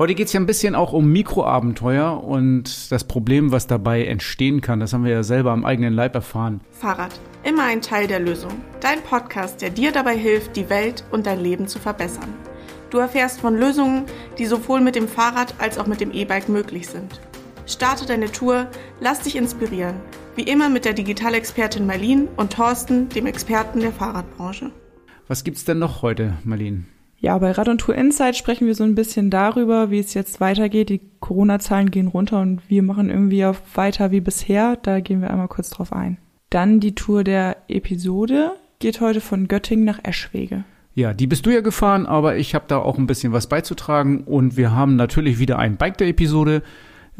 Heute geht's ja ein bisschen auch um Mikroabenteuer und das Problem, was dabei entstehen kann. Das haben wir ja selber am eigenen Leib erfahren. Fahrrad, immer ein Teil der Lösung. Dein Podcast, der dir dabei hilft, die Welt und dein Leben zu verbessern. Du erfährst von Lösungen, die sowohl mit dem Fahrrad als auch mit dem E-Bike möglich sind. Starte deine Tour, lass dich inspirieren. Wie immer mit der Digitalexpertin Marlene und Thorsten, dem Experten der Fahrradbranche. Was gibt's denn noch heute, Marlene? Ja, bei Rad und Tour Insight sprechen wir so ein bisschen darüber, wie es jetzt weitergeht. Die Corona-Zahlen gehen runter und wir machen irgendwie auf weiter wie bisher. Da gehen wir einmal kurz drauf ein. Dann die Tour der Episode geht heute von Göttingen nach Eschwege. Ja, die bist du ja gefahren, aber ich habe da auch ein bisschen was beizutragen und wir haben natürlich wieder ein Bike der Episode.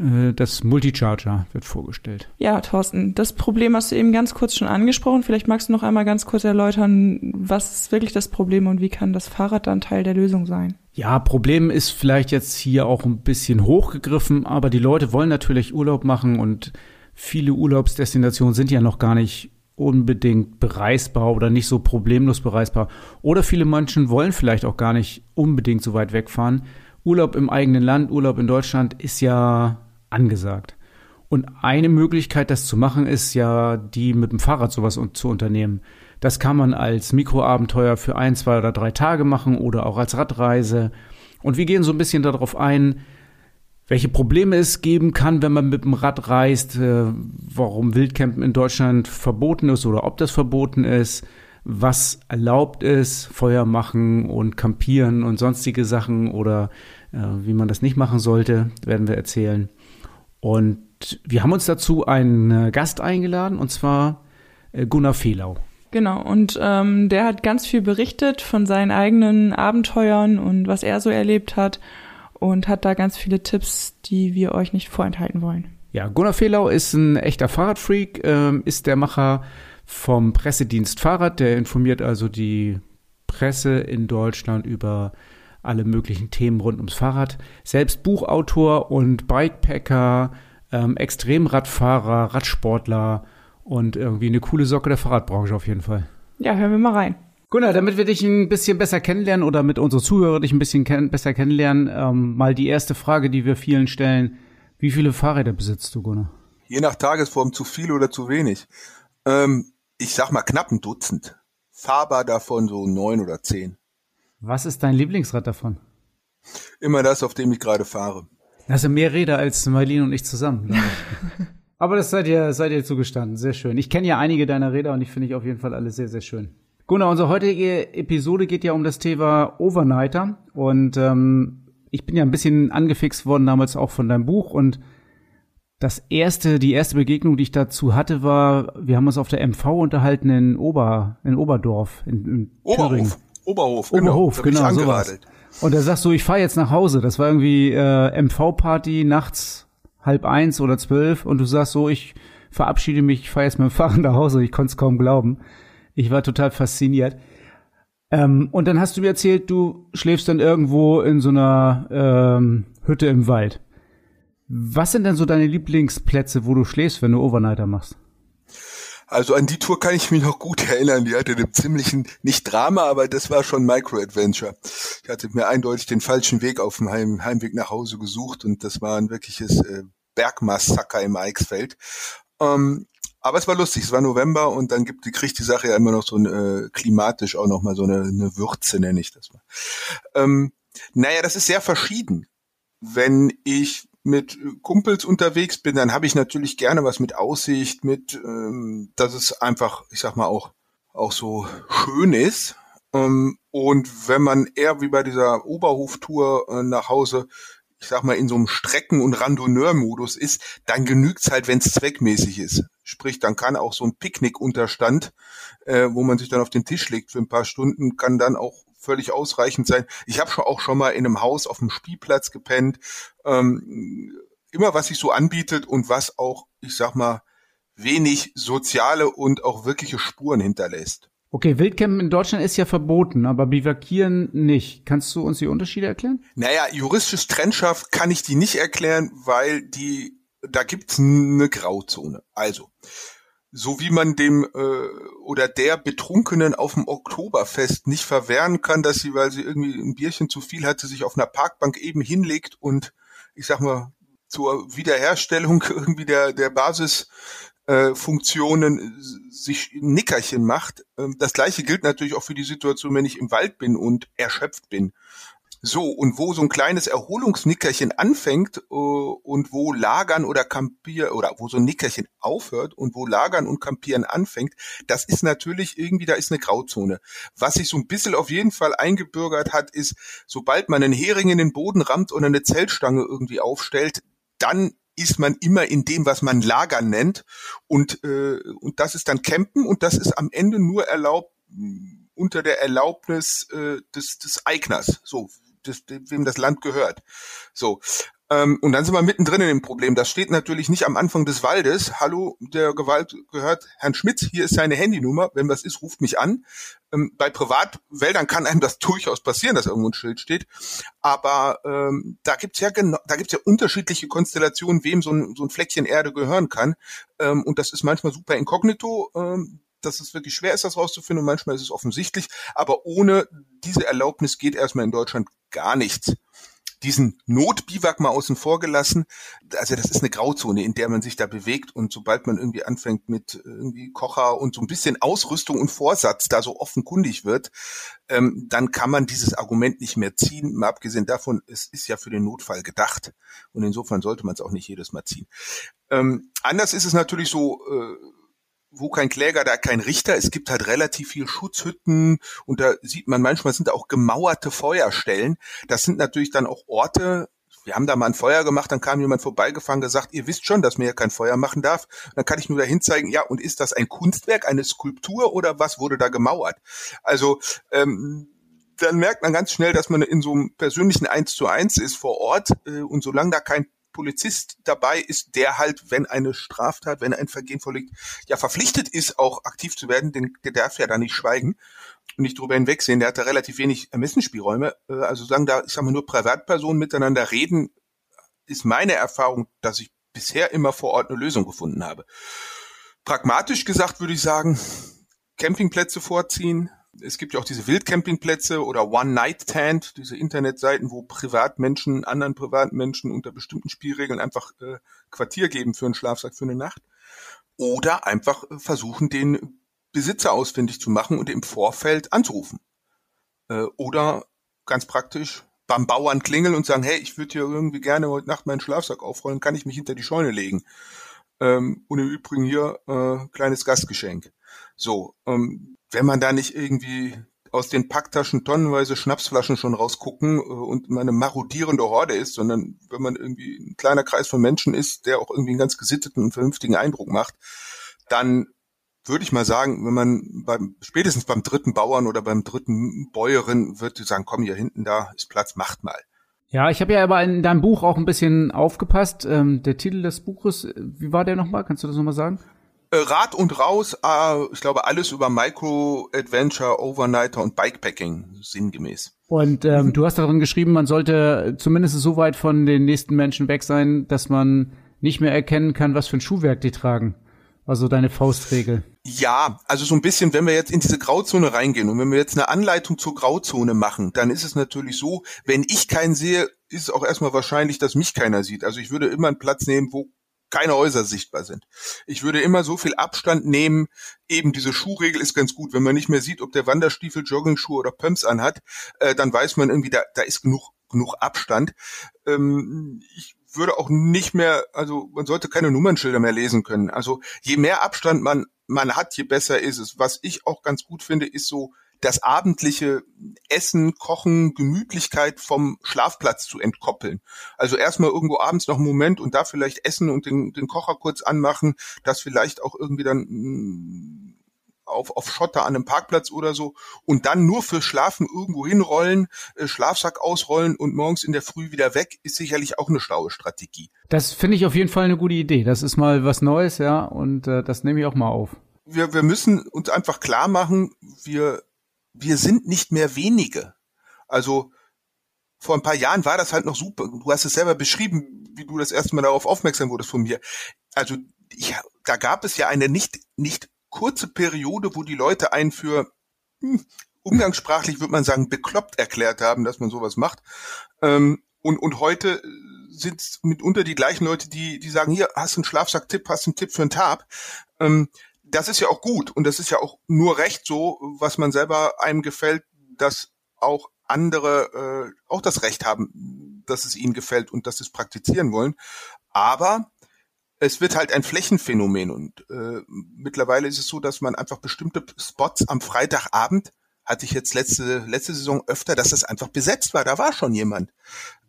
Äh, das Multicharger wird vorgestellt. Ja, Thorsten, das Problem hast du eben ganz kurz schon angesprochen. Vielleicht magst du noch einmal ganz kurz erläutern, was ist wirklich das Problem und wie kann das Fahrrad dann Teil der Lösung sein? Ja, Problem ist vielleicht jetzt hier auch ein bisschen hochgegriffen, aber die Leute wollen natürlich Urlaub machen und viele Urlaubsdestinationen sind ja noch gar nicht unbedingt bereisbar oder nicht so problemlos bereisbar. Oder viele Menschen wollen vielleicht auch gar nicht unbedingt so weit wegfahren. Urlaub im eigenen Land, Urlaub in Deutschland ist ja angesagt. Und eine Möglichkeit, das zu machen, ist ja, die mit dem Fahrrad sowas zu unternehmen. Das kann man als Mikroabenteuer für ein, zwei oder drei Tage machen oder auch als Radreise. Und wir gehen so ein bisschen darauf ein, welche Probleme es geben kann, wenn man mit dem Rad reist, äh, warum Wildcampen in Deutschland verboten ist oder ob das verboten ist, was erlaubt ist, Feuer machen und campieren und sonstige Sachen oder äh, wie man das nicht machen sollte, werden wir erzählen. Und wir haben uns dazu einen äh, Gast eingeladen, und zwar äh, Gunnar Fehlau. Genau, und ähm, der hat ganz viel berichtet von seinen eigenen Abenteuern und was er so erlebt hat und hat da ganz viele Tipps, die wir euch nicht vorenthalten wollen. Ja, Gunnar Fehlau ist ein echter Fahrradfreak, ähm, ist der Macher vom Pressedienst Fahrrad, der informiert also die Presse in Deutschland über alle möglichen Themen rund ums Fahrrad. Selbst Buchautor und Bikepacker, ähm, Extremradfahrer, Radsportler und irgendwie eine coole Socke der Fahrradbranche auf jeden Fall. Ja, hören wir mal rein. Gunnar, damit wir dich ein bisschen besser kennenlernen oder mit unseren Zuhörern dich ein bisschen kenn besser kennenlernen, ähm, mal die erste Frage, die wir vielen stellen. Wie viele Fahrräder besitzt du, Gunnar? Je nach Tagesform zu viel oder zu wenig. Ähm, ich sag mal knapp ein Dutzend. Fahrbar davon so neun oder zehn. Was ist dein Lieblingsrad davon? Immer das, auf dem ich gerade fahre. Das sind mehr Räder als Marlene und ich zusammen. Aber das seid ihr, seid ihr zugestanden. Sehr schön. Ich kenne ja einige deiner Räder und ich finde ich auf jeden Fall alle sehr, sehr schön. Gunnar, unsere heutige Episode geht ja um das Thema Overnighter. Und ähm, ich bin ja ein bisschen angefixt worden damals auch von deinem Buch. Und das erste, die erste Begegnung, die ich dazu hatte, war, wir haben uns auf der MV unterhalten in Ober, in Oberdorf, in, in Oberhof. Thüringen. Oberhof, genau. Oberhof, genau, sowas. Und er sagt so, ich fahre jetzt nach Hause. Das war irgendwie äh, MV-Party nachts halb eins oder zwölf und du sagst so, ich verabschiede mich, ich fahre jetzt mit dem Fahrrad nach Hause. Ich konnte es kaum glauben. Ich war total fasziniert. Ähm, und dann hast du mir erzählt, du schläfst dann irgendwo in so einer ähm, Hütte im Wald. Was sind denn so deine Lieblingsplätze, wo du schläfst, wenn du Overnighter machst? Also an die Tour kann ich mich noch gut erinnern. Die hatte einen ziemlichen, nicht Drama, aber das war schon Micro-Adventure. Ich hatte mir eindeutig den falschen Weg auf dem Heim, Heimweg nach Hause gesucht und das war ein wirkliches äh, Bergmassaker im Eichsfeld. Ähm, aber es war lustig, es war November und dann gibt, kriegt die Sache ja immer noch so ein, äh, klimatisch auch noch mal so eine, eine Würze, nenne ich das mal. Ähm, naja, das ist sehr verschieden. Wenn ich mit Kumpels unterwegs bin, dann habe ich natürlich gerne was mit Aussicht, mit, ähm, dass es einfach, ich sag mal auch, auch so schön ist. Ähm, und wenn man eher wie bei dieser Oberhoftour äh, nach Hause, ich sag mal, in so einem Strecken- und Randonneur-Modus ist, dann genügt's halt, wenn es zweckmäßig ist. Sprich, dann kann auch so ein Picknickunterstand, äh, wo man sich dann auf den Tisch legt für ein paar Stunden, kann dann auch völlig ausreichend sein. Ich habe schon auch schon mal in einem Haus auf dem Spielplatz gepennt. Ähm, immer was sich so anbietet und was auch, ich sag mal, wenig soziale und auch wirkliche Spuren hinterlässt. Okay, Wildcampen in Deutschland ist ja verboten, aber Bivakieren nicht. Kannst du uns die Unterschiede erklären? Naja, juristisches Trennscharf kann ich die nicht erklären, weil die, da gibt's eine Grauzone. Also, so wie man dem äh, oder der Betrunkenen auf dem Oktoberfest nicht verwehren kann, dass sie, weil sie irgendwie ein Bierchen zu viel hatte, sich auf einer Parkbank eben hinlegt und ich sag mal zur Wiederherstellung irgendwie der der Basisfunktionen äh, sich ein Nickerchen macht. Ähm, das gleiche gilt natürlich auch für die Situation, wenn ich im Wald bin und erschöpft bin. So, und wo so ein kleines Erholungsnickerchen anfängt äh, und wo Lagern oder Kampieren oder wo so ein Nickerchen aufhört und wo Lagern und Kampieren anfängt, das ist natürlich irgendwie, da ist eine Grauzone. Was sich so ein bisschen auf jeden Fall eingebürgert hat, ist, sobald man einen Hering in den Boden rammt oder eine Zeltstange irgendwie aufstellt, dann ist man immer in dem, was man Lagern nennt. Und, äh, und das ist dann Campen und das ist am Ende nur erlaubt unter der Erlaubnis äh, des, des Eigners. So, des, wem das Land gehört. So. Ähm, und dann sind wir mittendrin in dem Problem. Das steht natürlich nicht am Anfang des Waldes. Hallo, der Gewalt gehört Herrn Schmidt. Hier ist seine Handynummer. Wenn was ist, ruft mich an. Ähm, bei Privatwäldern kann einem das durchaus passieren, dass irgendwo ein Schild steht. Aber ähm, da gibt's ja genau, da gibt's ja unterschiedliche Konstellationen, wem so ein, so ein Fleckchen Erde gehören kann. Ähm, und das ist manchmal super inkognito. Dass es wirklich schwer ist, das rauszufinden und manchmal ist es offensichtlich. Aber ohne diese Erlaubnis geht erstmal in Deutschland gar nichts. Diesen Notbiwak mal außen vor gelassen. Also das ist eine Grauzone, in der man sich da bewegt und sobald man irgendwie anfängt mit irgendwie Kocher und so ein bisschen Ausrüstung und Vorsatz da so offenkundig wird, ähm, dann kann man dieses Argument nicht mehr ziehen. Mal abgesehen davon, es ist ja für den Notfall gedacht und insofern sollte man es auch nicht jedes Mal ziehen. Ähm, anders ist es natürlich so, äh, wo kein Kläger, da kein Richter. Es gibt halt relativ viel Schutzhütten und da sieht man manchmal sind auch gemauerte Feuerstellen. Das sind natürlich dann auch Orte. Wir haben da mal ein Feuer gemacht, dann kam jemand vorbeigefahren, gesagt, ihr wisst schon, dass man hier kein Feuer machen darf. Dann kann ich nur dahin zeigen, ja, und ist das ein Kunstwerk, eine Skulptur oder was wurde da gemauert? Also ähm, dann merkt man ganz schnell, dass man in so einem persönlichen Eins zu eins ist vor Ort äh, und solange da kein Polizist dabei ist, der halt, wenn eine Straftat, wenn ein Vergehen vorliegt, ja verpflichtet ist, auch aktiv zu werden, denn der darf ja da nicht schweigen und nicht drüber hinwegsehen. Der hat da relativ wenig Ermessensspielräume. Äh, also sagen da, ich sag mal, nur Privatpersonen miteinander reden, ist meine Erfahrung, dass ich bisher immer vor Ort eine Lösung gefunden habe. Pragmatisch gesagt würde ich sagen, Campingplätze vorziehen, es gibt ja auch diese Wildcampingplätze oder One-Night-Tent, diese Internetseiten, wo Privatmenschen anderen Privatmenschen unter bestimmten Spielregeln einfach äh, Quartier geben für einen Schlafsack für eine Nacht. Oder einfach äh, versuchen, den Besitzer ausfindig zu machen und im Vorfeld anzurufen. Äh, oder ganz praktisch beim Bauern klingeln und sagen, hey, ich würde hier irgendwie gerne heute Nacht meinen Schlafsack aufrollen, kann ich mich hinter die Scheune legen. Ähm, und im Übrigen hier äh, kleines Gastgeschenk. So, ähm, wenn man da nicht irgendwie aus den Packtaschen tonnenweise Schnapsflaschen schon rausgucken äh, und man eine marodierende Horde ist, sondern wenn man irgendwie ein kleiner Kreis von Menschen ist, der auch irgendwie einen ganz gesitteten und vernünftigen Eindruck macht, dann würde ich mal sagen, wenn man beim, spätestens beim dritten Bauern oder beim dritten Bäuerin wird sagen, komm hier hinten, da ist Platz, macht mal. Ja, ich habe ja aber in deinem Buch auch ein bisschen aufgepasst. Ähm, der Titel des Buches, wie war der nochmal? Kannst du das nochmal sagen? Äh, Rad und raus, äh, ich glaube alles über Micro, Adventure, Overnighter und Bikepacking, sinngemäß. Und ähm, mhm. du hast darin geschrieben, man sollte zumindest so weit von den nächsten Menschen weg sein, dass man nicht mehr erkennen kann, was für ein Schuhwerk die tragen. Also deine Faustregel. Ja, also so ein bisschen, wenn wir jetzt in diese Grauzone reingehen und wenn wir jetzt eine Anleitung zur Grauzone machen, dann ist es natürlich so, wenn ich keinen sehe, ist es auch erstmal wahrscheinlich, dass mich keiner sieht. Also ich würde immer einen Platz nehmen, wo keine Häuser sichtbar sind. Ich würde immer so viel Abstand nehmen. Eben diese Schuhregel ist ganz gut. Wenn man nicht mehr sieht, ob der Wanderstiefel, Joggingschuhe oder Pumps anhat, äh, dann weiß man irgendwie, da, da ist genug, genug Abstand. Ähm, ich würde auch nicht mehr, also man sollte keine Nummernschilder mehr lesen können. Also je mehr Abstand man, man hat, je besser ist es. Was ich auch ganz gut finde, ist so das abendliche Essen, Kochen, Gemütlichkeit vom Schlafplatz zu entkoppeln. Also erstmal irgendwo abends noch einen Moment und da vielleicht essen und den, den Kocher kurz anmachen, das vielleicht auch irgendwie dann mm, auf, auf Schotter an einem Parkplatz oder so und dann nur für Schlafen irgendwo hinrollen, äh, Schlafsack ausrollen und morgens in der Früh wieder weg, ist sicherlich auch eine schlaue Strategie. Das finde ich auf jeden Fall eine gute Idee. Das ist mal was Neues, ja, und äh, das nehme ich auch mal auf. Wir, wir müssen uns einfach klar machen, wir wir sind nicht mehr wenige. Also vor ein paar Jahren war das halt noch super. Du hast es selber beschrieben, wie du das erste Mal darauf aufmerksam wurdest von mir. Also ich da gab es ja eine nicht, nicht kurze Periode, wo die Leute einen für, hm, umgangssprachlich würde man sagen, bekloppt erklärt haben, dass man sowas macht. Ähm, und, und heute sind mitunter die gleichen Leute, die, die sagen, hier, hast du einen Schlafsack-Tipp, hast du einen Tipp für einen Tab. Ähm, das ist ja auch gut und das ist ja auch nur recht so, was man selber einem gefällt, dass auch andere äh, auch das Recht haben, dass es ihnen gefällt und dass sie es praktizieren wollen. Aber es wird halt ein Flächenphänomen und äh, mittlerweile ist es so, dass man einfach bestimmte Spots am Freitagabend hatte ich jetzt letzte letzte Saison öfter, dass es einfach besetzt war. Da war schon jemand.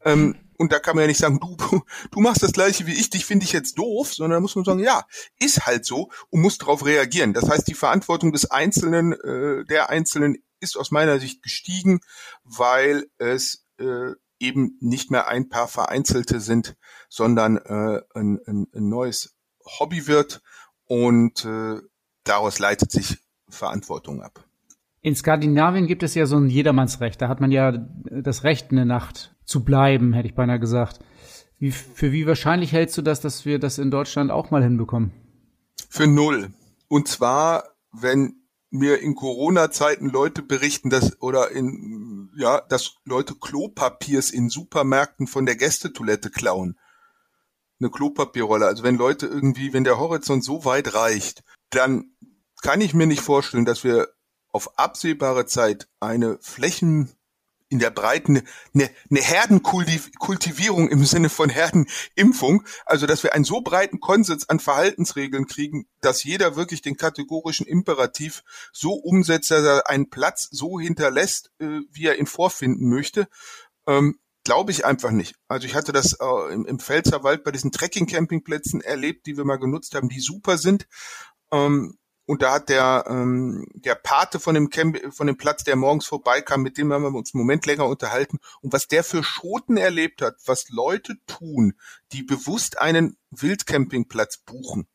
Ähm, und da kann man ja nicht sagen, du, du machst das gleiche wie ich, dich finde ich jetzt doof, sondern da muss man sagen, ja, ist halt so und muss darauf reagieren. Das heißt, die Verantwortung des Einzelnen, äh, der Einzelnen ist aus meiner Sicht gestiegen, weil es äh, eben nicht mehr ein paar Vereinzelte sind, sondern äh, ein, ein, ein neues Hobby wird und äh, daraus leitet sich Verantwortung ab. In Skandinavien gibt es ja so ein Jedermannsrecht. Da hat man ja das Recht, eine Nacht zu bleiben, hätte ich beinahe gesagt. Wie, für wie wahrscheinlich hältst du das, dass wir das in Deutschland auch mal hinbekommen? Für null. Und zwar, wenn mir in Corona-Zeiten Leute berichten, dass oder in ja, dass Leute Klopapiers in Supermärkten von der Gästetoilette klauen. Eine Klopapierrolle. Also wenn Leute irgendwie, wenn der Horizont so weit reicht, dann kann ich mir nicht vorstellen, dass wir auf absehbare Zeit eine Flächen in der Breiten eine, eine Herdenkultivierung im Sinne von Herdenimpfung, also dass wir einen so breiten Konsens an Verhaltensregeln kriegen, dass jeder wirklich den kategorischen Imperativ so umsetzt, dass er einen Platz so hinterlässt, äh, wie er ihn vorfinden möchte. Ähm, Glaube ich einfach nicht. Also ich hatte das äh, im, im Pfälzerwald bei diesen Trekking-Campingplätzen erlebt, die wir mal genutzt haben, die super sind. Ähm, und da hat der, ähm, der Pate von dem, Camp, von dem Platz, der morgens vorbeikam, mit dem haben wir uns einen Moment länger unterhalten. Und was der für Schoten erlebt hat, was Leute tun, die bewusst einen Wildcampingplatz buchen,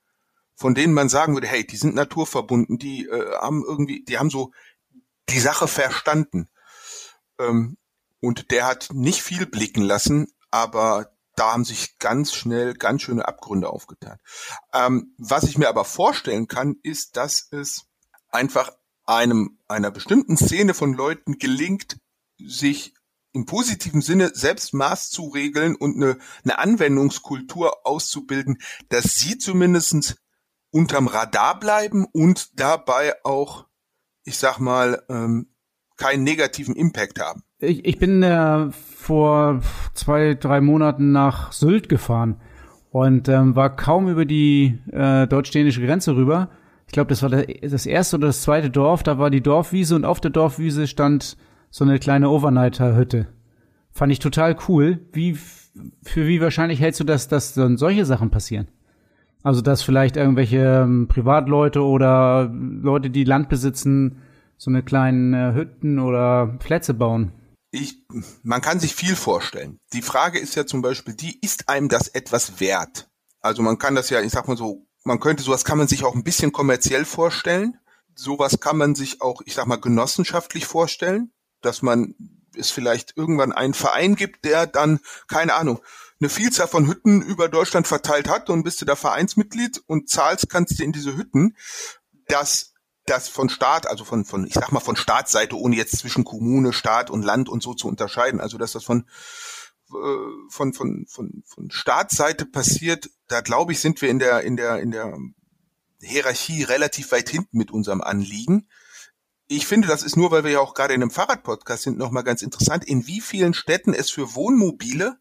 von denen man sagen würde, hey, die sind naturverbunden, die äh, haben irgendwie, die haben so die Sache verstanden. Ähm, und der hat nicht viel blicken lassen, aber da haben sich ganz schnell ganz schöne Abgründe aufgetan. Ähm, was ich mir aber vorstellen kann, ist, dass es einfach einem einer bestimmten Szene von Leuten gelingt, sich im positiven Sinne selbst Maß zu regeln und eine, eine Anwendungskultur auszubilden, dass sie zumindestens unterm Radar bleiben und dabei auch, ich sag mal, ähm, keinen negativen Impact haben. Ich, ich bin äh, vor zwei, drei Monaten nach Sylt gefahren und ähm, war kaum über die äh, deutsch-dänische Grenze rüber. Ich glaube, das war das erste oder das zweite Dorf. Da war die Dorfwiese und auf der Dorfwiese stand so eine kleine Overnighter-Hütte. Fand ich total cool. Wie für wie wahrscheinlich hältst du das, dass dann solche Sachen passieren? Also dass vielleicht irgendwelche ähm, Privatleute oder Leute, die Land besitzen, so eine kleinen äh, Hütten oder Plätze bauen ich, man kann sich viel vorstellen. Die Frage ist ja zum Beispiel, die, ist einem das etwas wert? Also man kann das ja, ich sag mal so, man könnte sowas kann man sich auch ein bisschen kommerziell vorstellen. Sowas kann man sich auch, ich sag mal, genossenschaftlich vorstellen, dass man es vielleicht irgendwann einen Verein gibt, der dann, keine Ahnung, eine Vielzahl von Hütten über Deutschland verteilt hat und bist du da Vereinsmitglied und zahlst kannst du in diese Hütten. Das das von Staat, also von, von, ich sag mal von Staatsseite, ohne jetzt zwischen Kommune, Staat und Land und so zu unterscheiden, also dass das von, äh, von, von, von, von Staatsseite passiert, da glaube ich, sind wir in der, in der, in der Hierarchie relativ weit hinten mit unserem Anliegen. Ich finde, das ist nur, weil wir ja auch gerade in einem Fahrradpodcast sind, nochmal ganz interessant, in wie vielen Städten es für Wohnmobile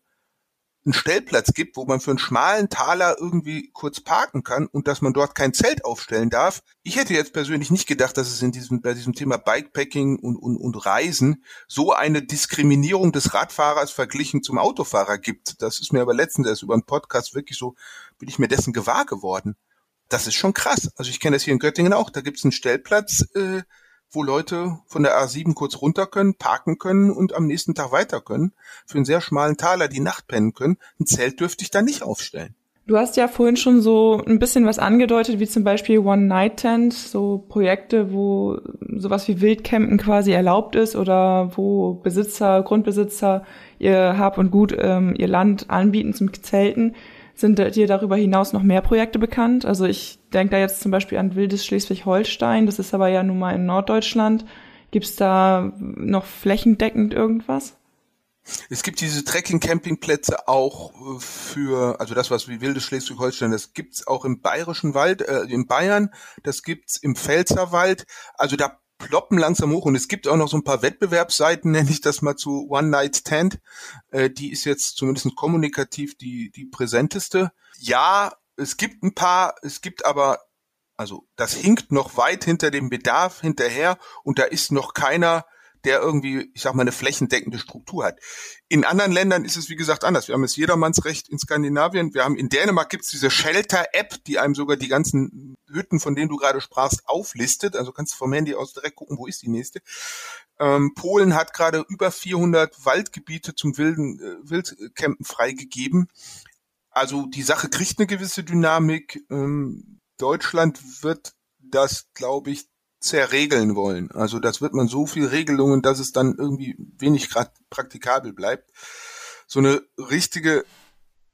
einen Stellplatz gibt, wo man für einen schmalen Taler irgendwie kurz parken kann und dass man dort kein Zelt aufstellen darf. Ich hätte jetzt persönlich nicht gedacht, dass es in diesem, bei diesem Thema Bikepacking und, und, und Reisen so eine Diskriminierung des Radfahrers verglichen zum Autofahrer gibt. Das ist mir aber letztens erst über einen Podcast wirklich so, bin ich mir dessen gewahr geworden. Das ist schon krass. Also ich kenne das hier in Göttingen auch. Da gibt es einen Stellplatz, äh, wo Leute von der A7 kurz runter können, parken können und am nächsten Tag weiter können. Für einen sehr schmalen Taler die Nacht pennen können. Ein Zelt dürfte ich da nicht aufstellen. Du hast ja vorhin schon so ein bisschen was angedeutet, wie zum Beispiel One-Night-Tent, so Projekte, wo sowas wie Wildcampen quasi erlaubt ist oder wo Besitzer, Grundbesitzer ihr Hab und Gut, ähm, ihr Land anbieten zum Zelten. Sind dir darüber hinaus noch mehr Projekte bekannt? Also ich denke da jetzt zum Beispiel an Wildes Schleswig-Holstein, das ist aber ja nun mal in Norddeutschland. Gibt es da noch flächendeckend irgendwas? Es gibt diese Trekking-Campingplätze auch äh, für, also das, was wie Wildes Schleswig-Holstein, das gibt's auch im Bayerischen Wald, äh, in Bayern, das gibt's im Pfälzerwald. Also da ploppen langsam hoch und es gibt auch noch so ein paar Wettbewerbsseiten, nenne ich das mal zu One Night Stand. Äh, die ist jetzt zumindest kommunikativ die, die präsenteste. Ja, es gibt ein paar, es gibt aber, also das hinkt noch weit hinter dem Bedarf hinterher und da ist noch keiner, der irgendwie, ich sag mal, eine flächendeckende Struktur hat. In anderen Ländern ist es, wie gesagt, anders. Wir haben das Jedermannsrecht in Skandinavien. Wir haben in Dänemark gibt's diese Shelter-App, die einem sogar die ganzen Hütten, von denen du gerade sprachst, auflistet. Also kannst du vom Handy aus direkt gucken, wo ist die nächste. Ähm, Polen hat gerade über 400 Waldgebiete zum wilden äh, Wildcampen freigegeben. Also die Sache kriegt eine gewisse Dynamik. Ähm, Deutschland wird das, glaube ich, zerregeln wollen. Also das wird man so viel Regelungen, dass es dann irgendwie wenig praktikabel bleibt. So eine richtige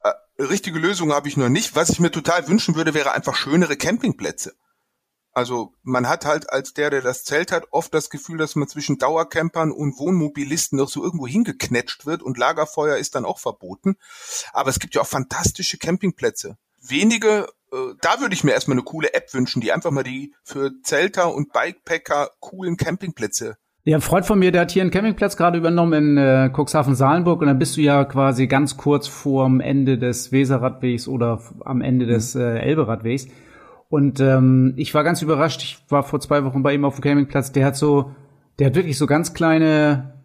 äh, richtige Lösung habe ich noch nicht. Was ich mir total wünschen würde, wäre einfach schönere Campingplätze. Also man hat halt als der, der das Zelt hat, oft das Gefühl, dass man zwischen Dauercampern und Wohnmobilisten noch so irgendwo hingeknetscht wird und Lagerfeuer ist dann auch verboten. Aber es gibt ja auch fantastische Campingplätze. Wenige da würde ich mir erstmal eine coole App wünschen, die einfach mal die für Zelter und Bikepacker coolen Campingplätze ja, ein Freund von mir, der hat hier einen Campingplatz gerade übernommen in äh, Cuxhaven-Salenburg und dann bist du ja quasi ganz kurz vorm Ende des Weserradwegs oder am Ende des mhm. äh, Elberadwegs. Und ähm, ich war ganz überrascht. Ich war vor zwei Wochen bei ihm auf dem Campingplatz. Der hat so, der hat wirklich so ganz kleine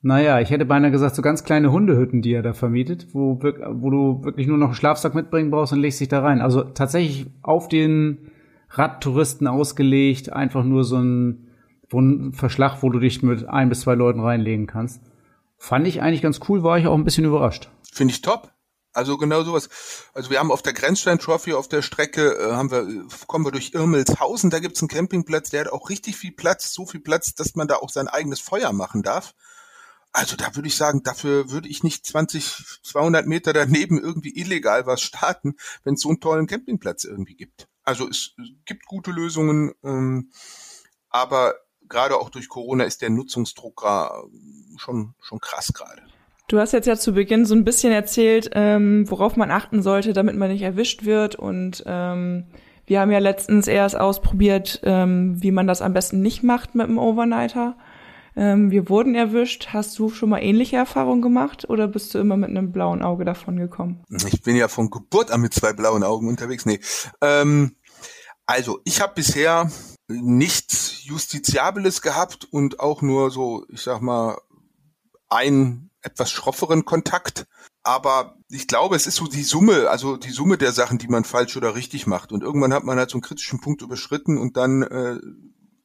naja, ich hätte beinahe gesagt, so ganz kleine Hundehütten, die er da vermietet, wo, wo du wirklich nur noch einen Schlafsack mitbringen brauchst und legst dich da rein. Also tatsächlich auf den Radtouristen ausgelegt, einfach nur so ein, so ein Verschlag, wo du dich mit ein bis zwei Leuten reinlegen kannst. Fand ich eigentlich ganz cool, war ich auch ein bisschen überrascht. Finde ich top. Also genau sowas. Also wir haben auf der Grenzstein Trophy auf der Strecke, äh, haben wir, kommen wir durch Irmelshausen, da gibt's einen Campingplatz, der hat auch richtig viel Platz, so viel Platz, dass man da auch sein eigenes Feuer machen darf. Also da würde ich sagen, dafür würde ich nicht 20, 200 Meter daneben irgendwie illegal was starten, wenn es so einen tollen Campingplatz irgendwie gibt. Also es gibt gute Lösungen, ähm, aber gerade auch durch Corona ist der Nutzungsdruck schon, schon krass gerade. Du hast jetzt ja zu Beginn so ein bisschen erzählt, ähm, worauf man achten sollte, damit man nicht erwischt wird. Und ähm, wir haben ja letztens erst ausprobiert, ähm, wie man das am besten nicht macht mit dem Overnighter. Ähm, wir wurden erwischt. Hast du schon mal ähnliche Erfahrungen gemacht oder bist du immer mit einem blauen Auge davon gekommen? Ich bin ja von Geburt an mit zwei blauen Augen unterwegs. Nee. Ähm, also, ich habe bisher nichts Justiziables gehabt und auch nur so, ich sag mal, einen etwas schrofferen Kontakt. Aber ich glaube, es ist so die Summe, also die Summe der Sachen, die man falsch oder richtig macht. Und irgendwann hat man halt so einen kritischen Punkt überschritten und dann äh,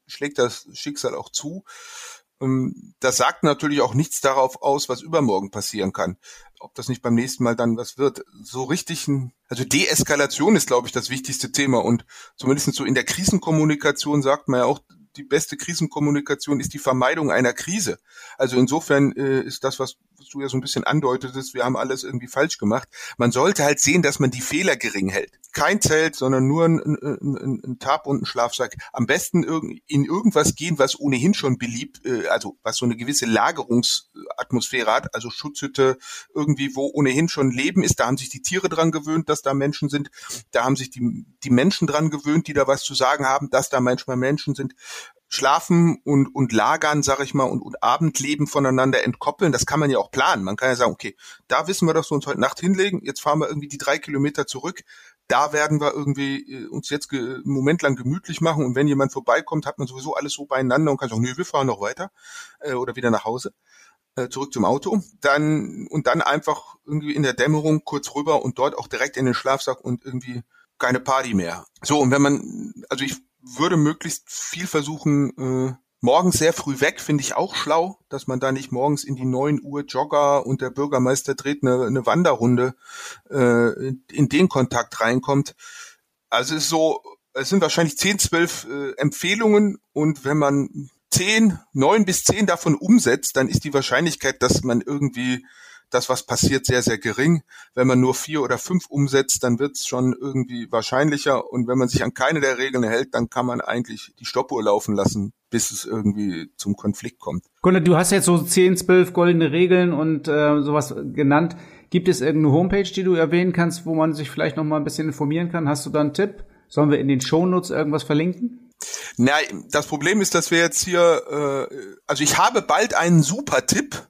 schlägt das Schicksal auch zu. Ähm, das sagt natürlich auch nichts darauf aus, was übermorgen passieren kann. Ob das nicht beim nächsten Mal dann was wird. So richtig ein, also Deeskalation ist, glaube ich, das wichtigste Thema. Und zumindest so in der Krisenkommunikation sagt man ja auch, die beste Krisenkommunikation ist die Vermeidung einer Krise. Also insofern äh, ist das, was, du ja so ein bisschen andeutetest, wir haben alles irgendwie falsch gemacht. Man sollte halt sehen, dass man die Fehler gering hält. Kein Zelt, sondern nur ein, ein, ein, ein Tab und ein Schlafsack. Am besten in irgendwas gehen, was ohnehin schon beliebt, äh, also was so eine gewisse Lagerungsatmosphäre hat, also Schutzhütte irgendwie, wo ohnehin schon Leben ist. Da haben sich die Tiere dran gewöhnt, dass da Menschen sind. Da haben sich die, die Menschen dran gewöhnt, die da was zu sagen haben, dass da manchmal Menschen sind. Schlafen und, und Lagern, sag ich mal, und, und Abendleben voneinander entkoppeln, das kann man ja auch planen. Man kann ja sagen, okay, da wissen wir, dass wir uns heute Nacht hinlegen, jetzt fahren wir irgendwie die drei Kilometer zurück, da werden wir irgendwie äh, uns jetzt einen Moment lang gemütlich machen und wenn jemand vorbeikommt, hat man sowieso alles so beieinander und kann sagen, nö, wir fahren noch weiter äh, oder wieder nach Hause äh, zurück zum Auto, dann und dann einfach irgendwie in der Dämmerung kurz rüber und dort auch direkt in den Schlafsack und irgendwie keine Party mehr. So und wenn man, also ich würde möglichst viel versuchen, äh, morgens sehr früh weg, finde ich auch schlau, dass man da nicht morgens in die neun Uhr Jogger und der Bürgermeister dreht eine, eine Wanderrunde äh, in den Kontakt reinkommt. Also es ist so, es sind wahrscheinlich zehn, zwölf äh, Empfehlungen und wenn man zehn, neun bis zehn davon umsetzt, dann ist die Wahrscheinlichkeit, dass man irgendwie das, was passiert, sehr, sehr gering. Wenn man nur vier oder fünf umsetzt, dann wird es schon irgendwie wahrscheinlicher. Und wenn man sich an keine der Regeln hält, dann kann man eigentlich die Stoppuhr laufen lassen, bis es irgendwie zum Konflikt kommt. Gunnar, du hast jetzt so zehn, zwölf goldene Regeln und äh, sowas genannt. Gibt es irgendeine Homepage, die du erwähnen kannst, wo man sich vielleicht noch mal ein bisschen informieren kann? Hast du da einen Tipp? Sollen wir in den Shownotes irgendwas verlinken? Nein, das Problem ist, dass wir jetzt hier, äh, also ich habe bald einen super Tipp,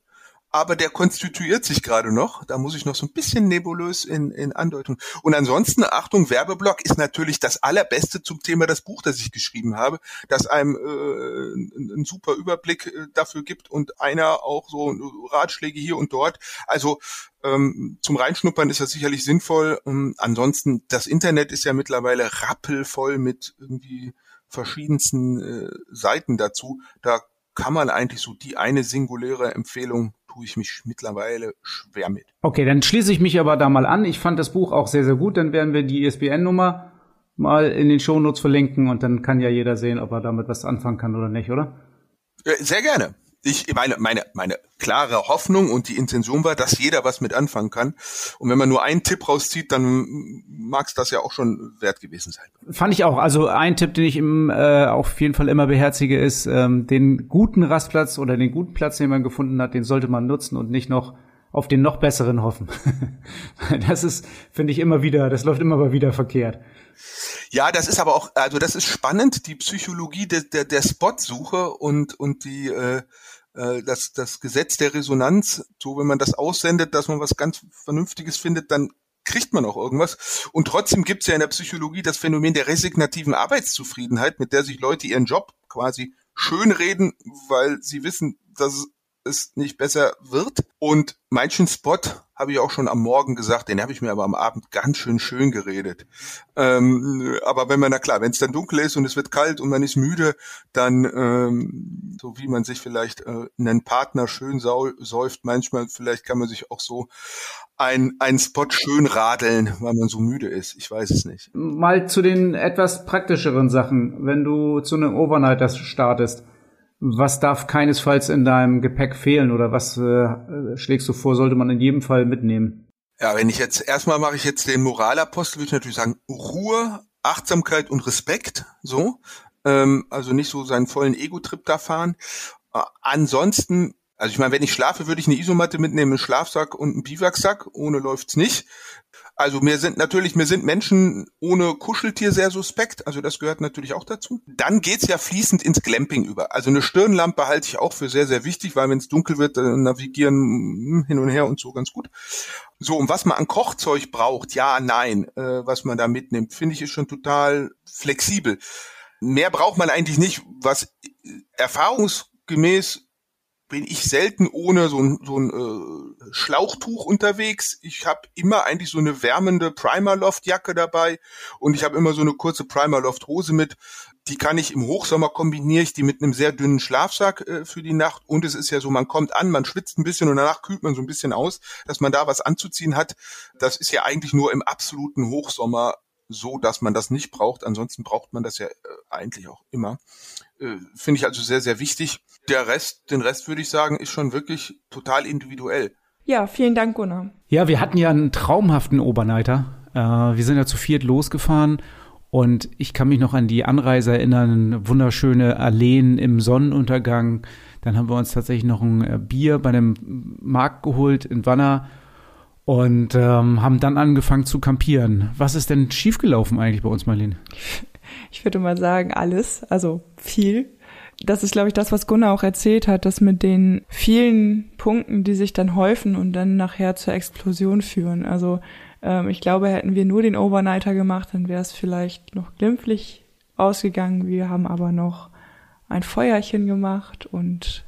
aber der konstituiert sich gerade noch. Da muss ich noch so ein bisschen nebulös in, in Andeutung. Und ansonsten, Achtung, Werbeblock ist natürlich das allerbeste zum Thema das Buch, das ich geschrieben habe, das einem äh, einen super Überblick äh, dafür gibt und einer auch so Ratschläge hier und dort. Also ähm, zum Reinschnuppern ist das sicherlich sinnvoll. Ähm, ansonsten, das Internet ist ja mittlerweile rappelvoll mit irgendwie verschiedensten äh, Seiten dazu. Da kann man eigentlich so die eine singuläre Empfehlung tue ich mich mittlerweile schwer mit. Okay, dann schließe ich mich aber da mal an. Ich fand das Buch auch sehr, sehr gut. Dann werden wir die ISBN-Nummer mal in den Shownotes verlinken und dann kann ja jeder sehen, ob er damit was anfangen kann oder nicht, oder? Sehr gerne ich meine, meine, meine klare Hoffnung und die Intention war, dass jeder was mit anfangen kann. Und wenn man nur einen Tipp rauszieht, dann mag es das ja auch schon wert gewesen sein. Fand ich auch. Also ein Tipp, den ich im, äh, auf jeden Fall immer beherzige, ist, ähm, den guten Rastplatz oder den guten Platz, den man gefunden hat, den sollte man nutzen und nicht noch auf den noch besseren hoffen. das ist, finde ich, immer wieder, das läuft immer mal wieder verkehrt. Ja, das ist aber auch, also das ist spannend, die Psychologie der, der, der Spotsuche und, und die, äh, äh, das, das Gesetz der Resonanz, so wenn man das aussendet, dass man was ganz Vernünftiges findet, dann kriegt man auch irgendwas. Und trotzdem gibt es ja in der Psychologie das Phänomen der resignativen Arbeitszufriedenheit, mit der sich Leute ihren Job quasi schönreden, weil sie wissen, dass es nicht besser wird. Und manchen Spot habe ich auch schon am Morgen gesagt, den habe ich mir aber am Abend ganz schön schön geredet. Ähm, aber wenn man, na klar, wenn es dann dunkel ist und es wird kalt und man ist müde, dann, ähm, so wie man sich vielleicht äh, einen Partner schön säuft, manchmal, vielleicht kann man sich auch so ein, ein Spot schön radeln, weil man so müde ist. Ich weiß es nicht. Mal zu den etwas praktischeren Sachen. Wenn du zu einem Overnighter startest, was darf keinesfalls in deinem Gepäck fehlen oder was äh, schlägst du vor, sollte man in jedem Fall mitnehmen? Ja, wenn ich jetzt erstmal mache ich jetzt den Moralapostel, würde ich natürlich sagen Ruhe, Achtsamkeit und Respekt, so, ähm, also nicht so seinen vollen Ego-Trip da fahren. Äh, ansonsten also ich meine, wenn ich schlafe, würde ich eine Isomatte mitnehmen, einen Schlafsack und einen Biwaksack. Ohne läuft's nicht. Also mir sind natürlich, mir sind Menschen ohne Kuscheltier sehr suspekt, also das gehört natürlich auch dazu. Dann geht's ja fließend ins Glamping über. Also eine Stirnlampe halte ich auch für sehr, sehr wichtig, weil wenn es dunkel wird, dann navigieren hm, hin und her und so ganz gut. So, und was man an Kochzeug braucht, ja, nein, äh, was man da mitnimmt, finde ich ist schon total flexibel. Mehr braucht man eigentlich nicht, was erfahrungsgemäß bin ich selten ohne so ein, so ein äh, Schlauchtuch unterwegs. Ich habe immer eigentlich so eine wärmende Primerloft-Jacke dabei und ich habe immer so eine kurze Primerloft-Hose mit. Die kann ich im Hochsommer kombiniere ich die mit einem sehr dünnen Schlafsack äh, für die Nacht. Und es ist ja so, man kommt an, man schwitzt ein bisschen und danach kühlt man so ein bisschen aus, dass man da was anzuziehen hat. Das ist ja eigentlich nur im absoluten Hochsommer so, dass man das nicht braucht. Ansonsten braucht man das ja äh, eigentlich auch immer. Äh, Finde ich also sehr, sehr wichtig. Der Rest, den Rest würde ich sagen, ist schon wirklich total individuell. Ja, vielen Dank, Gunnar. Ja, wir hatten ja einen traumhaften Oberneiter. Äh, wir sind ja zu viert losgefahren und ich kann mich noch an die Anreise erinnern, wunderschöne Alleen im Sonnenuntergang. Dann haben wir uns tatsächlich noch ein äh, Bier bei einem Markt geholt in Wanner und ähm, haben dann angefangen zu campieren. Was ist denn schiefgelaufen eigentlich bei uns, Marlene? Ich würde mal sagen, alles, also viel. Das ist, glaube ich, das, was Gunnar auch erzählt hat, dass mit den vielen Punkten, die sich dann häufen und dann nachher zur Explosion führen. Also ähm, ich glaube, hätten wir nur den Overnighter gemacht, dann wäre es vielleicht noch glimpflich ausgegangen. Wir haben aber noch ein Feuerchen gemacht und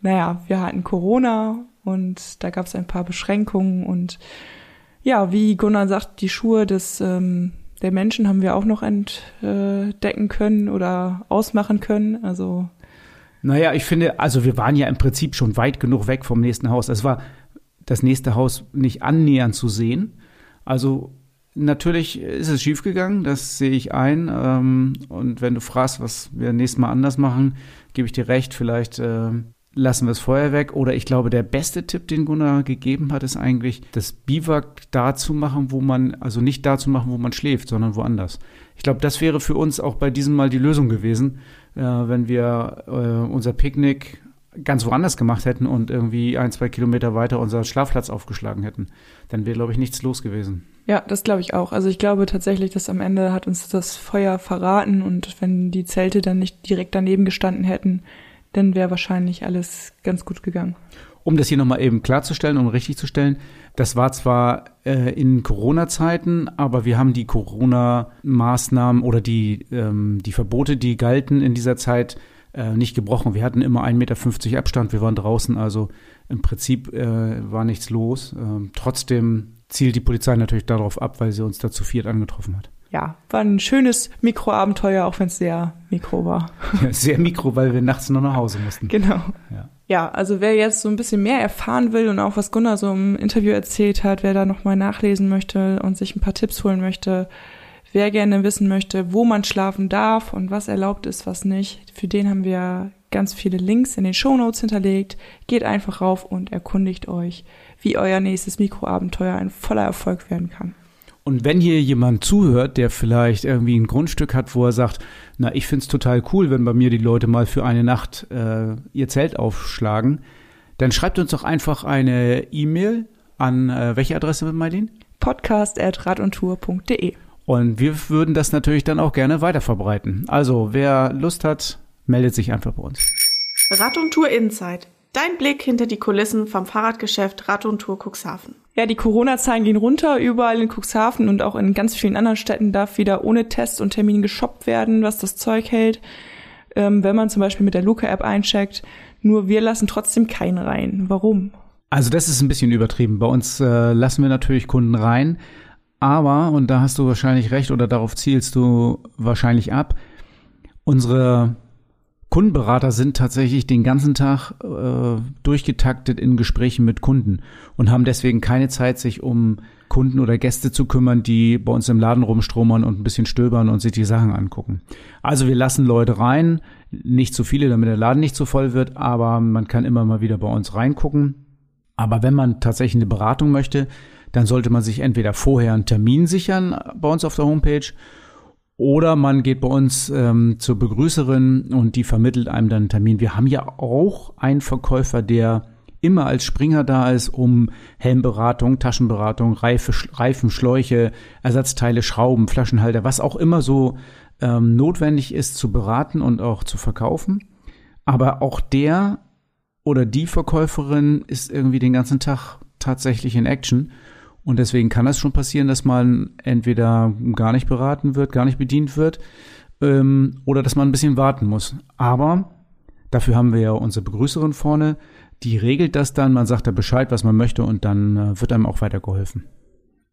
naja, wir hatten Corona und da gab es ein paar Beschränkungen und ja, wie Gunnar sagt, die Schuhe des ähm, der Menschen haben wir auch noch entdecken können oder ausmachen können. Also naja, ich finde, also wir waren ja im Prinzip schon weit genug weg vom nächsten Haus. Es war das nächste Haus nicht annähernd zu sehen. Also natürlich ist es schiefgegangen, das sehe ich ein. Ähm, und wenn du fragst, was wir nächstes Mal anders machen, gebe ich dir recht. Vielleicht äh, lassen wir das Feuer weg. Oder ich glaube, der beste Tipp, den Gunnar gegeben hat, ist eigentlich, das Biwak da zu machen, wo man, also nicht da zu machen, wo man schläft, sondern woanders. Ich glaube, das wäre für uns auch bei diesem Mal die Lösung gewesen, äh, wenn wir äh, unser Picknick ganz woanders gemacht hätten und irgendwie ein, zwei Kilometer weiter unseren Schlafplatz aufgeschlagen hätten. Dann wäre, glaube ich, nichts los gewesen. Ja, das glaube ich auch. Also ich glaube tatsächlich, dass am Ende hat uns das Feuer verraten und wenn die Zelte dann nicht direkt daneben gestanden hätten, dann wäre wahrscheinlich alles ganz gut gegangen. Um das hier nochmal eben klarzustellen und richtig zu stellen, das war zwar äh, in Corona-Zeiten, aber wir haben die Corona-Maßnahmen oder die, ähm, die Verbote, die galten in dieser Zeit, äh, nicht gebrochen. Wir hatten immer 1,50 Meter Abstand, wir waren draußen, also im Prinzip äh, war nichts los. Ähm, trotzdem zielt die Polizei natürlich darauf ab, weil sie uns da zu viert angetroffen hat. Ja, war ein schönes Mikroabenteuer, auch wenn es sehr mikro war. Ja, sehr mikro, weil wir nachts noch nach Hause mussten. Genau. Ja. Ja, also wer jetzt so ein bisschen mehr erfahren will und auch was Gunnar so im Interview erzählt hat, wer da nochmal nachlesen möchte und sich ein paar Tipps holen möchte, wer gerne wissen möchte, wo man schlafen darf und was erlaubt ist, was nicht, für den haben wir ganz viele Links in den Show Notes hinterlegt. Geht einfach rauf und erkundigt euch, wie euer nächstes Mikroabenteuer ein voller Erfolg werden kann. Und wenn hier jemand zuhört, der vielleicht irgendwie ein Grundstück hat, wo er sagt, na, ich find's total cool, wenn bei mir die Leute mal für eine Nacht äh, ihr Zelt aufschlagen, dann schreibt uns doch einfach eine E-Mail an äh, welche Adresse, Marlene? podcast.radundtour.de Und wir würden das natürlich dann auch gerne weiterverbreiten. Also, wer Lust hat, meldet sich einfach bei uns. Rad und Tour Insight. Dein Blick hinter die Kulissen vom Fahrradgeschäft Rad und Tour Cuxhaven. Ja, die Corona-Zahlen gehen runter. Überall in Cuxhaven und auch in ganz vielen anderen Städten darf wieder ohne Test und Termin geshoppt werden, was das Zeug hält. Ähm, wenn man zum Beispiel mit der Luca-App eincheckt. Nur wir lassen trotzdem keinen rein. Warum? Also das ist ein bisschen übertrieben. Bei uns äh, lassen wir natürlich Kunden rein, aber, und da hast du wahrscheinlich recht oder darauf zielst du wahrscheinlich ab, unsere Kundenberater sind tatsächlich den ganzen Tag äh, durchgetaktet in Gesprächen mit Kunden und haben deswegen keine Zeit, sich um Kunden oder Gäste zu kümmern, die bei uns im Laden rumstromern und ein bisschen stöbern und sich die Sachen angucken. Also wir lassen Leute rein, nicht zu viele, damit der Laden nicht zu voll wird, aber man kann immer mal wieder bei uns reingucken. Aber wenn man tatsächlich eine Beratung möchte, dann sollte man sich entweder vorher einen Termin sichern bei uns auf der Homepage oder man geht bei uns ähm, zur Begrüßerin und die vermittelt einem dann einen Termin. Wir haben ja auch einen Verkäufer, der immer als Springer da ist, um Helmberatung, Taschenberatung, Reife, Reifen, Schläuche, Ersatzteile, Schrauben, Flaschenhalter, was auch immer so ähm, notwendig ist zu beraten und auch zu verkaufen. Aber auch der oder die Verkäuferin ist irgendwie den ganzen Tag tatsächlich in Action. Und deswegen kann es schon passieren, dass man entweder gar nicht beraten wird, gar nicht bedient wird, ähm, oder dass man ein bisschen warten muss. Aber dafür haben wir ja unsere Begrüßerin vorne, die regelt das dann, man sagt da Bescheid, was man möchte, und dann äh, wird einem auch weitergeholfen.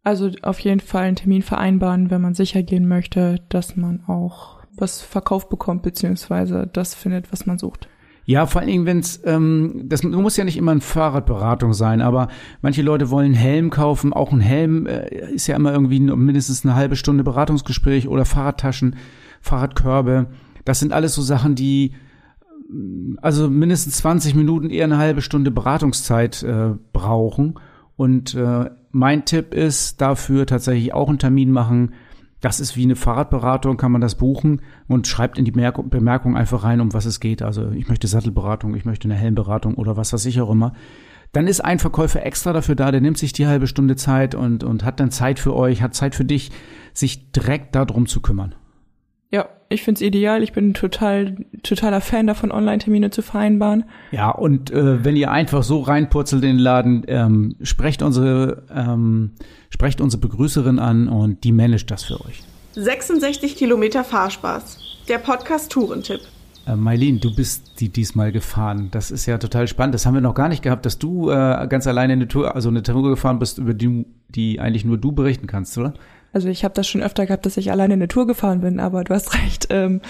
Also auf jeden Fall einen Termin vereinbaren, wenn man sicher gehen möchte, dass man auch was verkauft bekommt, beziehungsweise das findet, was man sucht. Ja, vor allen Dingen, wenn es, ähm, das muss ja nicht immer eine Fahrradberatung sein, aber manche Leute wollen einen Helm kaufen. Auch ein Helm äh, ist ja immer irgendwie mindestens eine halbe Stunde Beratungsgespräch oder Fahrradtaschen, Fahrradkörbe. Das sind alles so Sachen, die also mindestens 20 Minuten, eher eine halbe Stunde Beratungszeit äh, brauchen. Und äh, mein Tipp ist dafür tatsächlich auch einen Termin machen, das ist wie eine Fahrradberatung, kann man das buchen und schreibt in die Bemerkung einfach rein, um was es geht. Also ich möchte Sattelberatung, ich möchte eine Helmberatung oder was weiß ich auch immer. Dann ist ein Verkäufer extra dafür da, der nimmt sich die halbe Stunde Zeit und, und hat dann Zeit für euch, hat Zeit für dich, sich direkt darum zu kümmern. Ich find's ideal. Ich bin total, totaler Fan davon, Online-Termine zu vereinbaren. Ja, und äh, wenn ihr einfach so reinpurzelt in den Laden, ähm, sprecht unsere, ähm, sprecht unsere Begrüßerin an und die managt das für euch. 66 Kilometer Fahrspaß. Der Podcast Tourentipp. Äh, Mailin, du bist die diesmal gefahren. Das ist ja total spannend. Das haben wir noch gar nicht gehabt, dass du äh, ganz alleine eine Tour, also eine Tour gefahren bist, über die, die eigentlich nur du berichten kannst, oder? Also ich habe das schon öfter gehabt, dass ich alleine eine Tour gefahren bin, aber du hast recht. Ähm,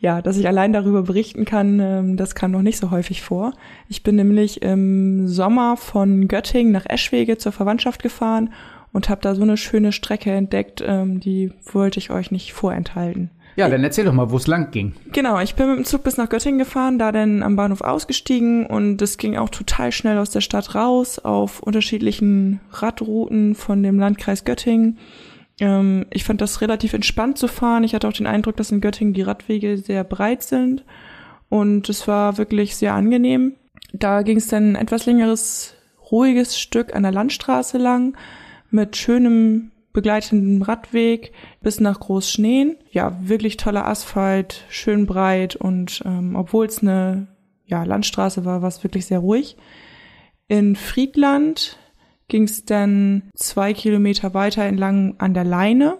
ja, dass ich allein darüber berichten kann, ähm, das kam noch nicht so häufig vor. Ich bin nämlich im Sommer von Göttingen nach Eschwege zur Verwandtschaft gefahren und habe da so eine schöne Strecke entdeckt, ähm, die wollte ich euch nicht vorenthalten. Ja, dann erzähl doch mal, wo es lang ging. Genau, ich bin mit dem Zug bis nach Göttingen gefahren, da dann am Bahnhof ausgestiegen und es ging auch total schnell aus der Stadt raus auf unterschiedlichen Radrouten von dem Landkreis Göttingen. Ähm, ich fand das relativ entspannt zu fahren. Ich hatte auch den Eindruck, dass in Göttingen die Radwege sehr breit sind und es war wirklich sehr angenehm. Da ging es dann etwas längeres, ruhiges Stück an der Landstraße lang mit schönem begleitenden Radweg bis nach Großschneen. Ja, wirklich toller Asphalt, schön breit und ähm, obwohl es eine ja, Landstraße war, war es wirklich sehr ruhig. In Friedland ging es dann zwei Kilometer weiter entlang an der Leine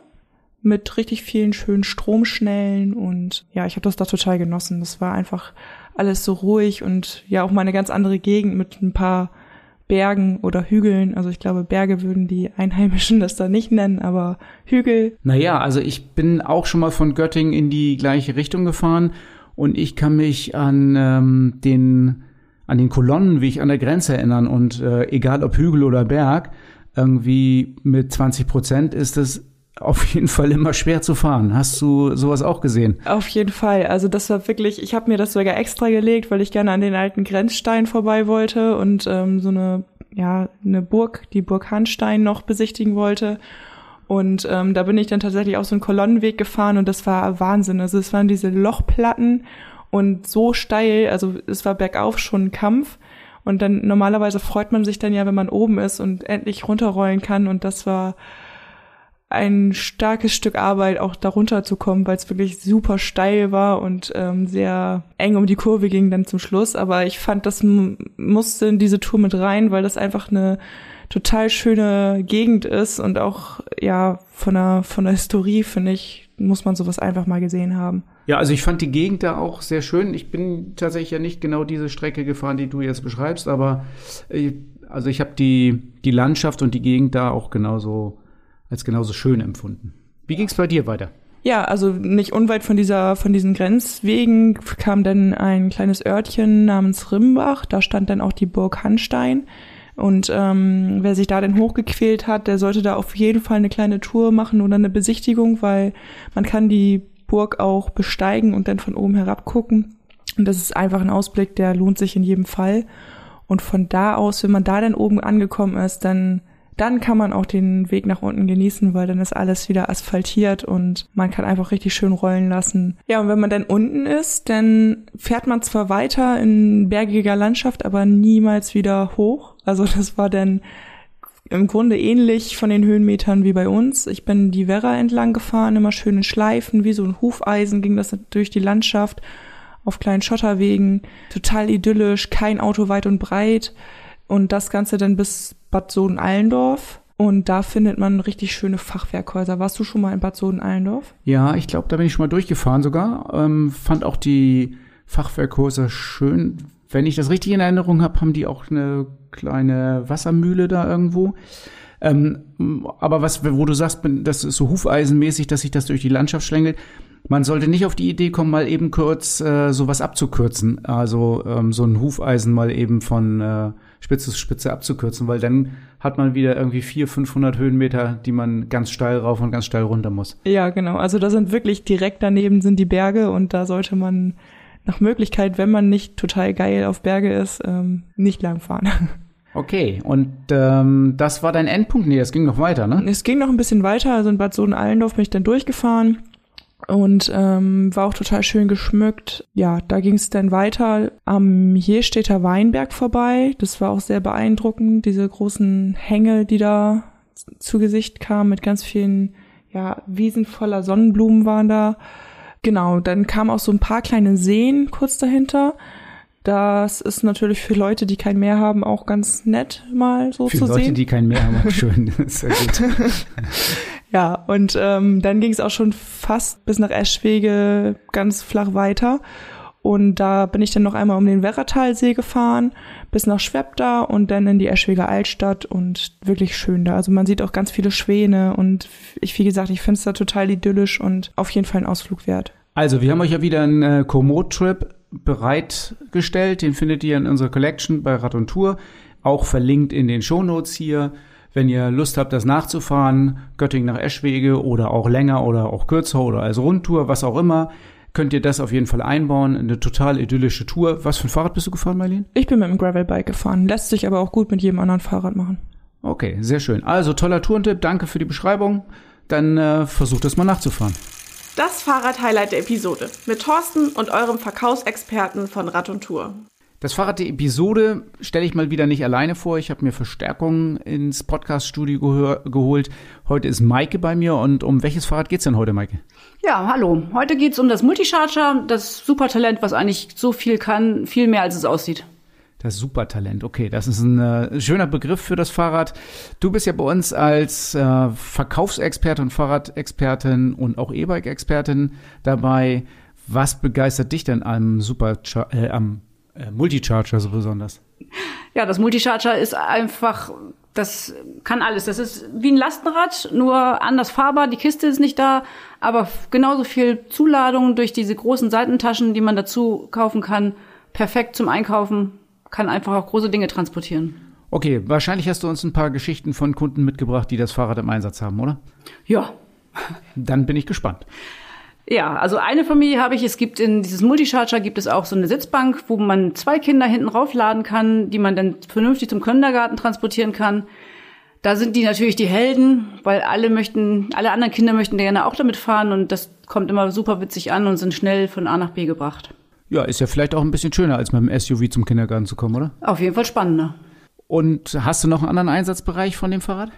mit richtig vielen schönen Stromschnellen und ja, ich habe das da total genossen. Das war einfach alles so ruhig und ja auch mal eine ganz andere Gegend mit ein paar Bergen oder Hügeln. Also ich glaube, Berge würden die Einheimischen das da nicht nennen, aber Hügel. Naja, also ich bin auch schon mal von Göttingen in die gleiche Richtung gefahren und ich kann mich an ähm, den an den Kolonnenweg an der Grenze erinnern und äh, egal ob Hügel oder Berg, irgendwie mit 20 Prozent ist es auf jeden Fall immer schwer zu fahren. Hast du sowas auch gesehen? Auf jeden Fall. Also das war wirklich, ich habe mir das sogar extra gelegt, weil ich gerne an den alten Grenzstein vorbei wollte und ähm, so eine, ja, eine Burg, die Burg Hanstein noch besichtigen wollte. Und ähm, da bin ich dann tatsächlich auch so einen Kolonnenweg gefahren und das war Wahnsinn. Also es waren diese Lochplatten und so steil, also es war bergauf schon ein Kampf. Und dann normalerweise freut man sich dann ja, wenn man oben ist und endlich runterrollen kann. Und das war ein starkes Stück Arbeit, auch darunter zu kommen, weil es wirklich super steil war und ähm, sehr eng um die Kurve ging dann zum Schluss. Aber ich fand, das musste in diese Tour mit rein, weil das einfach eine total schöne Gegend ist und auch ja von der von der Historie finde ich muss man sowas einfach mal gesehen haben. Ja, also ich fand die Gegend da auch sehr schön. Ich bin tatsächlich ja nicht genau diese Strecke gefahren, die du jetzt beschreibst, aber äh, also ich habe die die Landschaft und die Gegend da auch genauso als genauso schön empfunden. Wie ging es bei dir weiter? Ja, also nicht unweit von dieser, von diesen Grenzwegen kam dann ein kleines Örtchen namens Rimbach. Da stand dann auch die Burg Hanstein. Und ähm, wer sich da denn hochgequält hat, der sollte da auf jeden Fall eine kleine Tour machen oder eine Besichtigung, weil man kann die Burg auch besteigen und dann von oben herab gucken. Und das ist einfach ein Ausblick, der lohnt sich in jedem Fall. Und von da aus, wenn man da dann oben angekommen ist, dann dann kann man auch den Weg nach unten genießen, weil dann ist alles wieder asphaltiert und man kann einfach richtig schön rollen lassen. Ja, und wenn man dann unten ist, dann fährt man zwar weiter in bergiger Landschaft, aber niemals wieder hoch. Also das war dann im Grunde ähnlich von den Höhenmetern wie bei uns. Ich bin die Werra entlang gefahren, immer schön in Schleifen, wie so ein Hufeisen ging das durch die Landschaft auf kleinen Schotterwegen, total idyllisch, kein Auto weit und breit und das Ganze dann bis Bad Soden-Allendorf. Und da findet man richtig schöne Fachwerkhäuser. Warst du schon mal in Bad Soden-Allendorf? Ja, ich glaube, da bin ich schon mal durchgefahren sogar. Ähm, fand auch die Fachwerkhäuser schön. Wenn ich das richtig in Erinnerung habe, haben die auch eine kleine Wassermühle da irgendwo. Ähm, aber was, wo du sagst, das ist so hufeisenmäßig, dass sich das durch die Landschaft schlängelt. Man sollte nicht auf die Idee kommen, mal eben kurz äh, sowas abzukürzen. Also ähm, so ein Hufeisen mal eben von äh, Spitze zu Spitze abzukürzen, weil dann hat man wieder irgendwie 400, 500 Höhenmeter, die man ganz steil rauf und ganz steil runter muss. Ja, genau. Also da sind wirklich direkt daneben sind die Berge und da sollte man nach Möglichkeit, wenn man nicht total geil auf Berge ist, ähm, nicht langfahren. Okay, und ähm, das war dein Endpunkt? Nee, es ging noch weiter, ne? Es ging noch ein bisschen weiter. Also in Bad Soden-Allendorf bin ich dann durchgefahren und ähm, war auch total schön geschmückt. Ja, da ging es dann weiter am Jerstädter Weinberg vorbei. Das war auch sehr beeindruckend, diese großen Hänge, die da zu Gesicht kamen mit ganz vielen ja, Wiesen voller Sonnenblumen waren da. Genau, dann kamen auch so ein paar kleine Seen kurz dahinter. Das ist natürlich für Leute, die kein Meer haben, auch ganz nett mal so für zu Leute, sehen. Für Leute, die kein Meer haben, schön. Sehr gut. ja, und ähm, dann ging es auch schon fast bis nach Eschwege ganz flach weiter. Und da bin ich dann noch einmal um den Werratalsee gefahren, bis nach Schwebda und dann in die Eschweger Altstadt und wirklich schön da. Also man sieht auch ganz viele Schwäne und ich, wie gesagt, ich finde es da total idyllisch und auf jeden Fall ein Ausflug wert. Also, wir haben euch ja wieder einen äh, Komoot-Trip bereitgestellt. Den findet ihr in unserer Collection bei Rad und Tour. Auch verlinkt in den Shownotes hier. Wenn ihr Lust habt, das nachzufahren, Göttingen nach Eschwege oder auch länger oder auch kürzer oder als Rundtour, was auch immer, könnt ihr das auf jeden Fall einbauen. Eine total idyllische Tour. Was für ein Fahrrad bist du gefahren, Marlene? Ich bin mit dem Gravelbike gefahren. Lässt sich aber auch gut mit jedem anderen Fahrrad machen. Okay, sehr schön. Also toller Tourentipp. Danke für die Beschreibung. Dann äh, versucht es mal nachzufahren. Das Fahrrad-Highlight der Episode mit Thorsten und eurem Verkaufsexperten von Rad und Tour. Das Fahrrad der Episode stelle ich mal wieder nicht alleine vor. Ich habe mir Verstärkung ins Podcast-Studio geholt. Heute ist Maike bei mir. Und um welches Fahrrad geht's denn heute, Maike? Ja, hallo. Heute geht's um das Multicharger, das Supertalent, was eigentlich so viel kann, viel mehr als es aussieht. Das Supertalent, okay, das ist ein äh, schöner Begriff für das Fahrrad. Du bist ja bei uns als äh, Verkaufsexperte und Fahrradexpertin und auch E-Bike-Expertin dabei. Was begeistert dich denn am Super äh, am äh, Multicharger so besonders? Ja, das Multicharger ist einfach, das kann alles. Das ist wie ein Lastenrad, nur anders fahrbar. Die Kiste ist nicht da, aber genauso viel Zuladung durch diese großen Seitentaschen, die man dazu kaufen kann. Perfekt zum Einkaufen kann einfach auch große Dinge transportieren. Okay, wahrscheinlich hast du uns ein paar Geschichten von Kunden mitgebracht, die das Fahrrad im Einsatz haben, oder? Ja. Dann bin ich gespannt. Ja, also eine Familie habe ich. Es gibt in dieses Multicharger gibt es auch so eine Sitzbank, wo man zwei Kinder hinten raufladen kann, die man dann vernünftig zum Kindergarten transportieren kann. Da sind die natürlich die Helden, weil alle möchten, alle anderen Kinder möchten gerne auch damit fahren und das kommt immer super witzig an und sind schnell von A nach B gebracht. Ja, ist ja vielleicht auch ein bisschen schöner, als mit dem SUV zum Kindergarten zu kommen, oder? Auf jeden Fall spannender. Und hast du noch einen anderen Einsatzbereich von dem Fahrrad?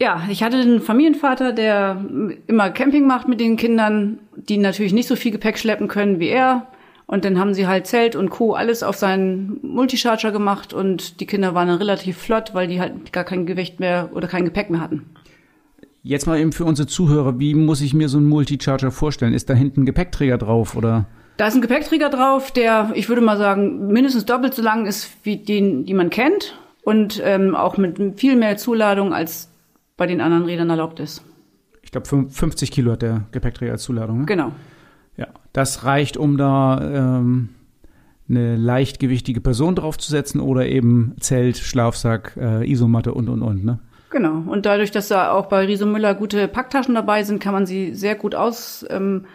Ja, ich hatte einen Familienvater, der immer Camping macht mit den Kindern, die natürlich nicht so viel Gepäck schleppen können wie er. Und dann haben sie halt Zelt und Co. alles auf seinen Multicharger gemacht und die Kinder waren dann relativ flott, weil die halt gar kein Gewicht mehr oder kein Gepäck mehr hatten. Jetzt mal eben für unsere Zuhörer, wie muss ich mir so einen Multicharger vorstellen? Ist da hinten ein Gepäckträger drauf oder? Da ist ein Gepäckträger drauf, der, ich würde mal sagen, mindestens doppelt so lang ist wie den, die man kennt und ähm, auch mit viel mehr Zuladung als bei den anderen Rädern erlaubt ist. Ich glaube, 50 Kilo hat der Gepäckträger als Zuladung. Ne? Genau. Ja, das reicht, um da ähm, eine leichtgewichtige Person draufzusetzen oder eben Zelt, Schlafsack, äh, Isomatte und und und. Ne? Genau. Und dadurch, dass da auch bei Riese Müller gute Packtaschen dabei sind, kann man sie sehr gut aus ähm,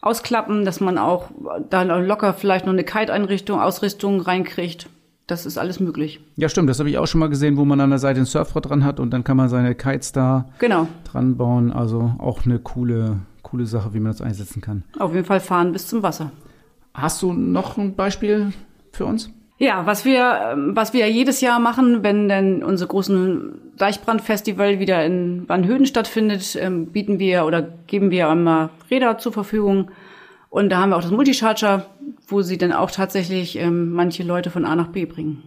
ausklappen, dass man auch da locker vielleicht noch eine Kite-Einrichtung, Ausrüstung reinkriegt. Das ist alles möglich. Ja, stimmt. Das habe ich auch schon mal gesehen, wo man an der Seite ein Surfrad dran hat und dann kann man seine Kites da genau. dran bauen. Also auch eine coole, coole Sache, wie man das einsetzen kann. Auf jeden Fall fahren bis zum Wasser. Hast du noch ein Beispiel für uns? Ja, was wir, was wir jedes Jahr machen, wenn denn unser großen Deichbrandfestival wieder in Wannhöden stattfindet, ähm, bieten wir oder geben wir einmal Räder zur Verfügung. Und da haben wir auch das Multicharger, wo sie dann auch tatsächlich ähm, manche Leute von A nach B bringen.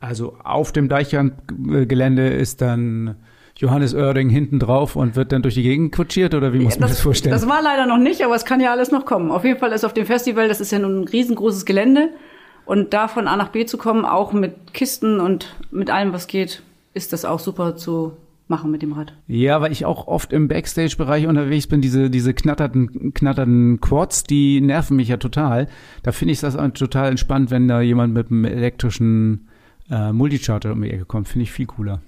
Also auf dem Deichbrandgelände ist dann Johannes Oerding hinten drauf und wird dann durch die Gegend kutschiert oder wie muss man das, das vorstellen? Das war leider noch nicht, aber es kann ja alles noch kommen. Auf jeden Fall ist auf dem Festival, das ist ja nun ein riesengroßes Gelände, und da von A nach B zu kommen, auch mit Kisten und mit allem, was geht, ist das auch super zu machen mit dem Rad. Ja, weil ich auch oft im Backstage-Bereich unterwegs bin, diese, diese knatternden, knatternden Quads, die nerven mich ja total. Da finde ich das total entspannt, wenn da jemand mit einem elektrischen äh, Multicharger um die Ecke kommt. Finde ich viel cooler.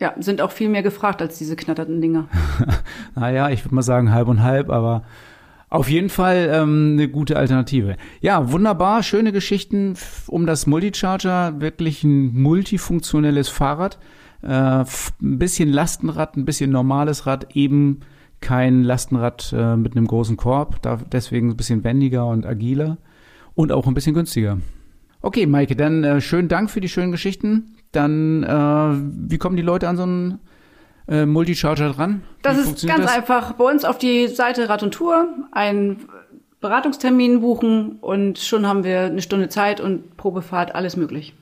Ja, sind auch viel mehr gefragt als diese knatternden Dinger. naja, ich würde mal sagen halb und halb, aber auf jeden Fall ähm, eine gute Alternative. Ja, wunderbar, schöne Geschichten um das Multicharger, wirklich ein multifunktionelles Fahrrad. Äh, ein bisschen Lastenrad, ein bisschen normales Rad, eben kein Lastenrad äh, mit einem großen Korb, da, deswegen ein bisschen wendiger und agiler und auch ein bisschen günstiger. Okay, Maike, dann äh, schönen Dank für die schönen Geschichten. Dann, äh, wie kommen die Leute an so ein äh, Multicharger dran? Das ist ganz das? einfach. Bei uns auf die Seite Rad und Tour einen Beratungstermin buchen und schon haben wir eine Stunde Zeit und Probefahrt, alles möglich.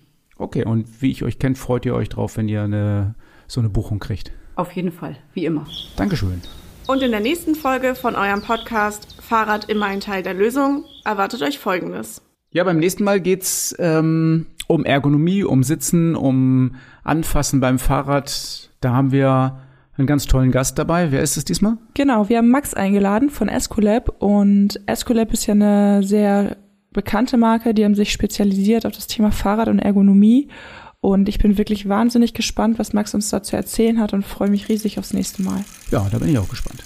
Okay, und wie ich euch kenne, freut ihr euch drauf, wenn ihr eine, so eine Buchung kriegt? Auf jeden Fall, wie immer. Dankeschön. Und in der nächsten Folge von eurem Podcast Fahrrad immer ein Teil der Lösung erwartet euch Folgendes. Ja, beim nächsten Mal geht's ähm, um Ergonomie, um Sitzen, um Anfassen beim Fahrrad. Da haben wir einen ganz tollen Gast dabei. Wer ist es diesmal? Genau, wir haben Max eingeladen von Escolab und Escolab ist ja eine sehr bekannte Marke, die haben sich spezialisiert auf das Thema Fahrrad und Ergonomie Und ich bin wirklich wahnsinnig gespannt, was Max uns dazu erzählen hat und freue mich riesig aufs nächste Mal. Ja, da bin ich auch gespannt.